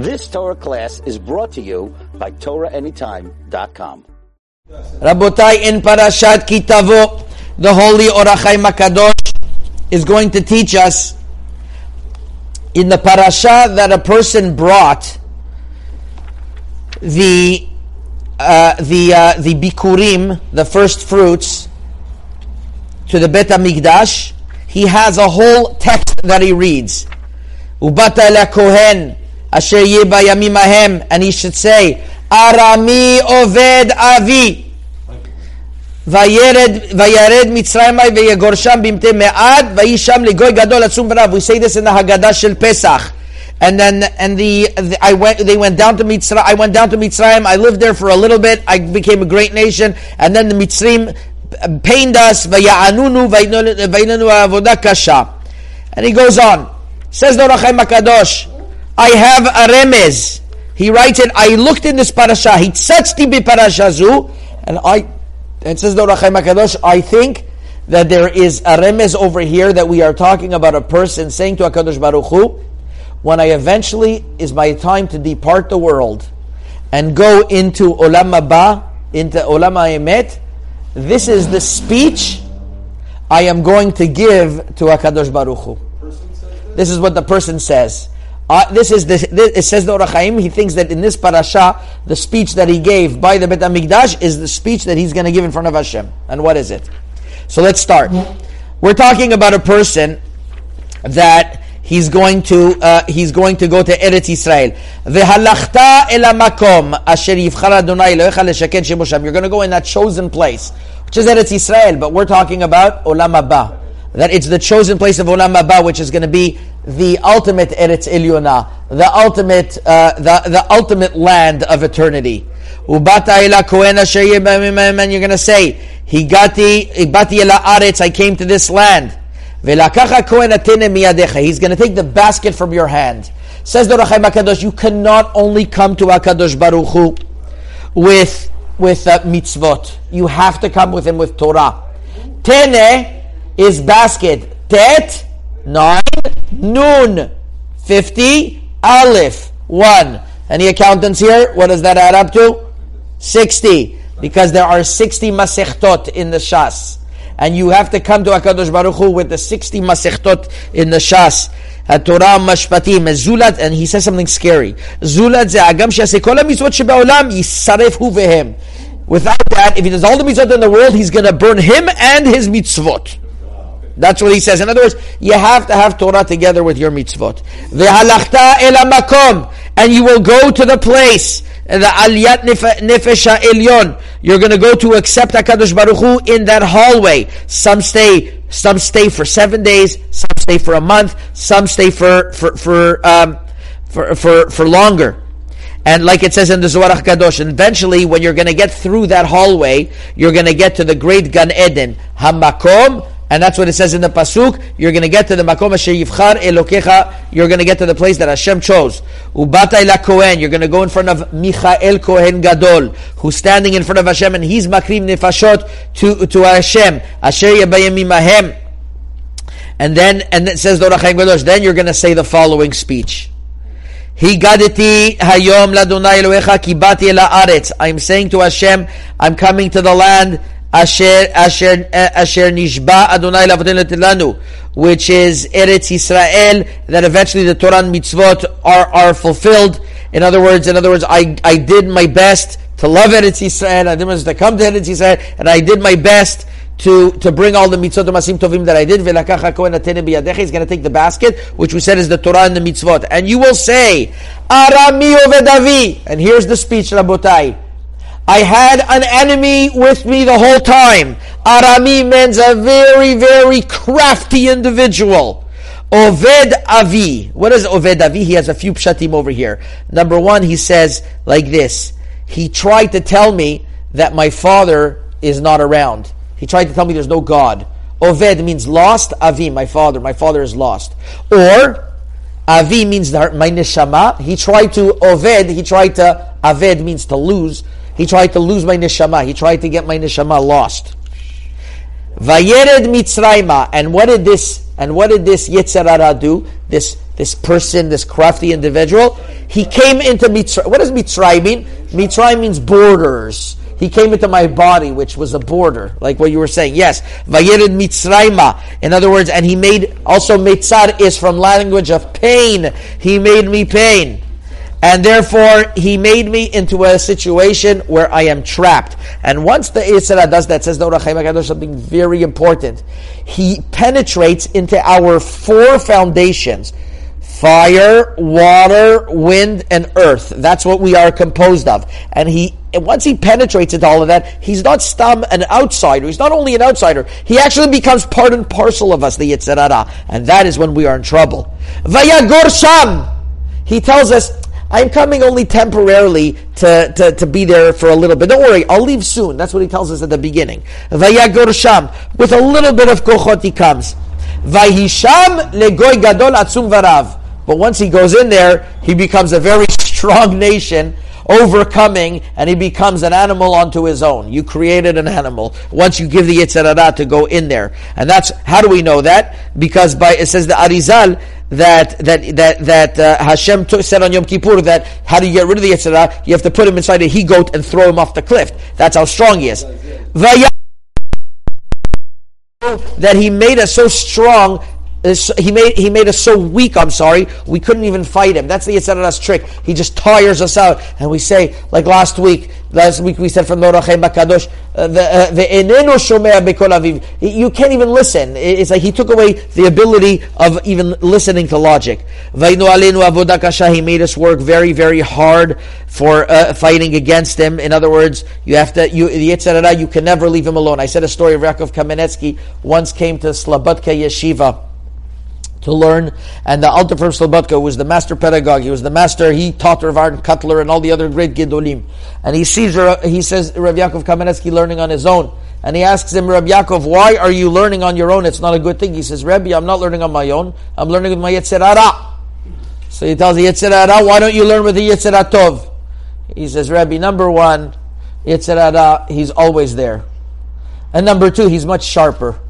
This Torah class is brought to you by TorahAnytime.com. Rabotai in Parashat Ki Tavo, the holy Ohr HaChaim HaKadosh is going to teach us in the parasha that a person brought the uh, the uh, the bikurim, the first fruits, to the Bet Hamikdash. He has a whole text that he reads. Ubata la kohen asher yeba yamimahem, and he should say, Arami oved avi. וירד, וירד מצרימה ויגורשם במתי מעד, ויהי שם לגוי גדול עצום ורב. We say this in the Haggadah של Pesach. And then, and the, the, I went, they went down to Mitzrayim, I went down to Mitzrayim, I lived there for a little bit, I became a great nation, and then the Mitzrayim pained us, ויענונו ויננו עבודה קשה. And he goes on. Says the Rachai Makadosh, I have a remez. He writes it, I looked in this parasha, hitzachti bi parasha zu, and I, and says the Rachai Makadosh, I think that there is a remez over here that we are talking about a person saying to HaKadosh Baruch Hu, when I eventually is my time to depart the world and go into Olam Haba, into Olam HaEmet, this is the speech I am going to give to HaKadosh Baruch Hu. This is what the person says. Uh, this is the, this, it says the Ohr HaChaim, he thinks that in this parasha, the speech that he gave by the Bet HaMikdash is the speech that he's going to give in front of Hashem. And what is it? So let's start. We're talking about a person that he's going to uh, he's going to go to Eretz Israel. V'halachta el makom asher yivchar Adonai Elohecha lesheken. You're going to go in that chosen place, which is Eretz Israel. But we're talking about Olam Haba. That it's the chosen place of Olam Haba, which is going to be the ultimate Eretz Ilyona, the ultimate uh, the the ultimate land of eternity. And you're going to say, Higati ibati ela aretz. I came to this land. He's going to take the basket from your hand. Says the Rachai Makadosh, you cannot only come to Akadosh Baruch Hu with, with uh, mitzvot. You have to come with him with Torah. Tene is basket. Tet, nine. Nun, 50. Aleph, one. Any accountants here? What does that add up to? 60. Because there are 60 masechtot in the Shas and you have to come to Hakadosh Baruch Hu with the sixty masechtot in the Shas. Torah Mashpatim, Zulat, and he says something scary. Zulat kol mitzvot shebe'olam yisaref hu vehem. Without that, if he does all the mitzvot in the world, he's going to burn him and his mitzvot. That's what he says. In other words, you have to have Torah together with your mitzvot. Ve'halachta el makom, and you will go to the place the aliyat nefesh elyon. You're going to go to accept Hakadosh Baruch Hu in that hallway. Some stay, some stay for seven days. Some stay for a month. Some stay for for for um, for, for for longer. And like it says in the Zohar Kadosh, eventually when you're going to get through that hallway, you're going to get to the great Gan Eden, Hamakom and that's what it says in the pasuk. You're going to get to the makom yivchar elokecha. You're going to get to the place that Hashem chose. Ubata ila kohen. You're going to go in front of Michael Kohen Gadol, who's standing in front of Hashem, and he's makrim nefashot to to Hashem. Asher yabayim. And then, and it says Ohr HaChaim HaKadosh. Then you're going to say the following speech. Higaditi hayom ladonai Elohecha kibati ela aretz. I'm saying to Hashem, I'm coming to the land Asher Asher Asher Nishba Adonai Lanu, which is Eretz Israel, that eventually the Torah and mitzvot are, are fulfilled. In other words, in other words, I, I did my best to love Eretz Israel, I did my best to come to Eretz Israel, and I did my best to, to bring all the mitzvot to masim tovim that I did. He's going to take the basket, which we said is the Torah and the mitzvot, and you will say, Arami Ovedavi. And here's the speech, Rabotai. I had an enemy with me the whole time. Arami means a very, very crafty individual. Oved Avi. What is Oved Avi? He has a few pshatim over here. Number one, he says like this. He tried to tell me that my father is not around. He tried to tell me there's no God. Oved means lost. Avi, my father. My father is lost. Or, Avi means my neshama. He tried to, Oved, he tried to, Aved means to lose. He tried to lose my neshama. He tried to get my neshama lost. Vayered Mitzrayma. And what did this, and what did this Yetzer Hara do? This, this person, this crafty individual, he came into Mitzrayim. What does Mitzrayim mean? Mitzrayim means borders. He came into my body, which was a border, like what you were saying. Yes, Vayered Mitzrayma. In other words, and he made also Mitzar is from language of pain. He made me pain. And therefore, he made me into a situation where I am trapped. And once the Isra does that, says the Ohr HaChaim something very important. He penetrates into our four foundations fire, water, wind, and earth. That's what we are composed of. And he, once he penetrates into all of that, he's not stam an outsider. He's not only an outsider. He actually becomes part and parcel of us, the Yetzer Hara. And that is when we are in trouble. Vayagor Sham. He tells us, I'm coming only temporarily to, to, to be there for a little bit. Don't worry, I'll leave soon. That's what he tells us at the beginning. Vayagor Sham. With a little bit of kochot he comes. Vayisham legoy gadol atzum varav. But once he goes in there, he becomes a very strong nation, overcoming, and he becomes an animal unto his own. You created an animal once you give the Yetzer Hara to go in there. And that's, how do we know that? Because by, it says the Arizal, that that that that uh, Hashem took, said on Yom Kippur that how do you get rid of the Yetzer Hara? You have to put him inside a he goat and throw him off the cliff. That's how strong he is. That he made us so strong he made he made us so weak. I'm sorry, we couldn't even fight him. That's the Yetzer Hara's trick. He just tires us out, and we say like last week. Last week we said from Norachem Bakadosh, uh, the eneno shomea bekol aviv. You can't even listen. It's like he took away the ability of even listening to logic. Vainu alenu avodah He made us work very very hard for uh, fighting against him. In other words, you have to you the Yetzer Hara. You can never leave him alone. I said a story of Yaakov Kamenetsky once came to Slobodka Yeshiva to learn. And the Alter from Slobodka was the master pedagogue. He was the master. He taught Rav Aaron Kotler and all the other great Gedolim. And he sees, he says, Rav Yaakov Kamenetsky learning on his own. And he asks him, Rav Yaakov, why are you learning on your own? It's not a good thing. He says, Rabbi, I'm not learning on my own. I'm learning with my Yetzer Hara. So he tells the Yetzirah, why don't you learn with the Yetzer HaTov? He says, Rabbi, number one, Yetzer Hara, he's always there. And number two, he's much sharper.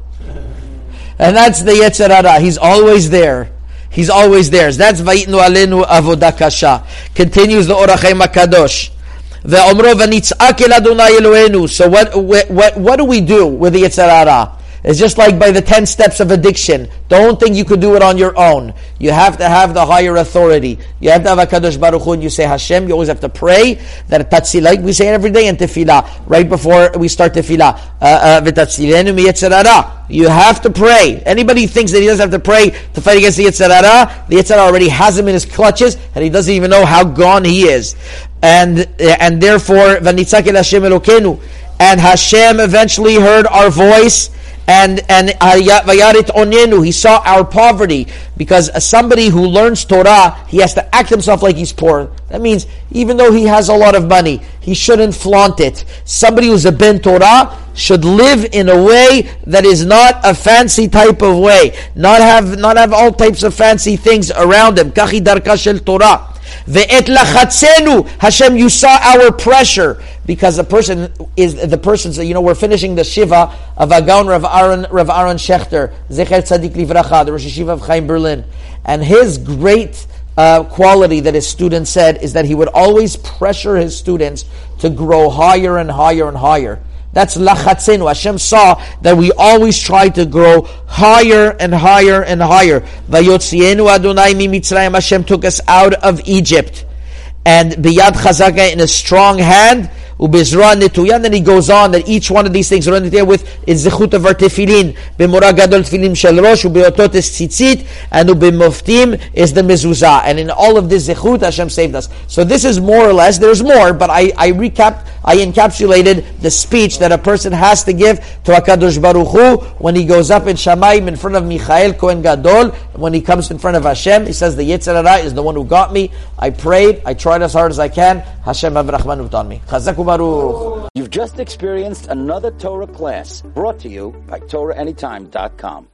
And that's the Yetzer Hara. He's always there. He's always there. That's Vayitnu Alenu Avodah Kasha. Continues the Ohr HaChaim HaKadosh. So what, what, what do we do with the Yetzer Hara? It's just like by the 10 steps of addiction. Don't think you could do it on your own. You have to have the higher authority. You have to have a Kadosh Baruch Hu and you say Hashem. You always have to pray that Tatzi, like we say every day in Tefillah, right before we start Tefillah. Uh, uh, you have to pray. Anybody thinks that he doesn't have to pray to fight against the Yetzer Hara, the Yetzer Hara already has him in his clutches and he doesn't even know how gone he is. And, and therefore, And Hashem eventually heard our voice and and vayarit onenu. He saw our poverty because somebody who learns Torah, he has to act himself like he's poor. That means even though he has a lot of money, he shouldn't flaunt it. Somebody who's a ben Torah should live in a way that is not a fancy type of way, not have not have all types of fancy things around him. Kachi darka shel Torah. Ve'et lachatzenu, Hashem, you saw our pressure because the person is the person. So you know, we're finishing the shiva of Agaon Rav Aaron Rav Aaron Shechter, Zecher Tzadik Livracha, the Rosh Yeshiva of Chaim Berlin, and his great uh, quality that his students said is that he would always pressure his students to grow higher and higher and higher. That's lachatzenu. Hashem saw that we always try to grow higher and higher and higher. Vayotzienu Adonai mi. Hashem took us out of Egypt. And biyad chazaka in a strong hand, ubizra netuya. And then he goes on that each one of these things are there with is zechut of our tefillin. B'mora gadol tefillin shel rosh, ubeotot is tzitzit, and ubimoftim is the mezuzah. And in all of this zechut, Hashem saved us. So this is more or less, there's more, but I, I recapped, I encapsulated the speech that a person has to give to HaKadosh Baruch Hu when he goes up in Shamayim in front of Michael Kohen Gadol, when he comes in front of Hashem, he says, the Yetzer Hara is the one who got me. I prayed, I tried as hard as I can. Hashem have Rahmanut on me. Baruch. You've just experienced another Torah class brought to you by TorahAnytime.com.